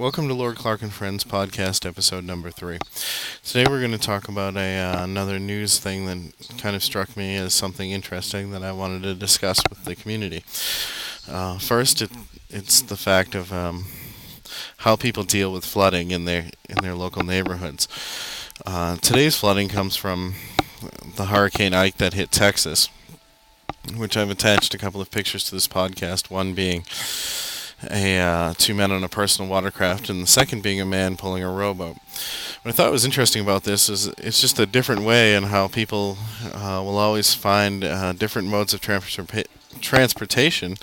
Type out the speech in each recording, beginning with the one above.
Welcome to Lord Clark and Friends podcast, episode number three. Today we're going to talk about a uh, another news thing that kind of struck me as something interesting that I wanted to discuss with the community. Uh, first, it, it's the fact of um, how people deal with flooding in their in their local neighborhoods. Uh, today's flooding comes from the Hurricane Ike that hit Texas, which I've attached a couple of pictures to this podcast. One being a uh, two men on a personal watercraft, and the second being a man pulling a rowboat. What I thought was interesting about this is it's just a different way in how people uh, will always find uh, different modes of transporta- transportation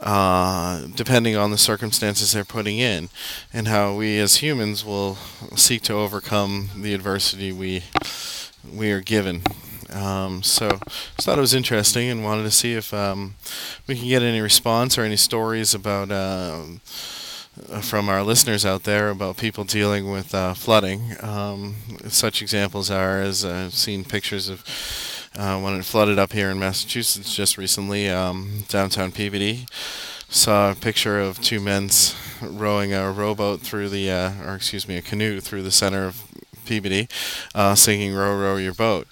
uh, depending on the circumstances they're putting in, and how we as humans will seek to overcome the adversity we we are given. Um, so I thought it was interesting and wanted to see if um, we can get any response or any stories about uh, from our listeners out there about people dealing with uh, flooding. Um, such examples are as I've seen pictures of uh, when it flooded up here in Massachusetts just recently, um, downtown Peabody. Saw a picture of two men rowing a rowboat through the, uh, or excuse me, a canoe through the center of Peabody, uh, singing "Row, row your boat."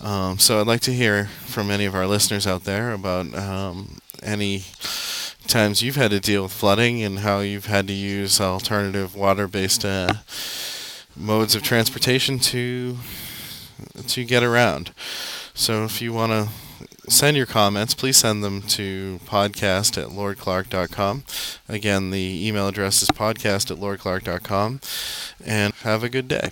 Um, so I'd like to hear from any of our listeners out there about um, any times you've had to deal with flooding and how you've had to use alternative water-based uh, modes of transportation to to get around. So if you want to send your comments, please send them to podcast at lordclark.com. Again, the email address is podcast at lordclark.com. And have a good day.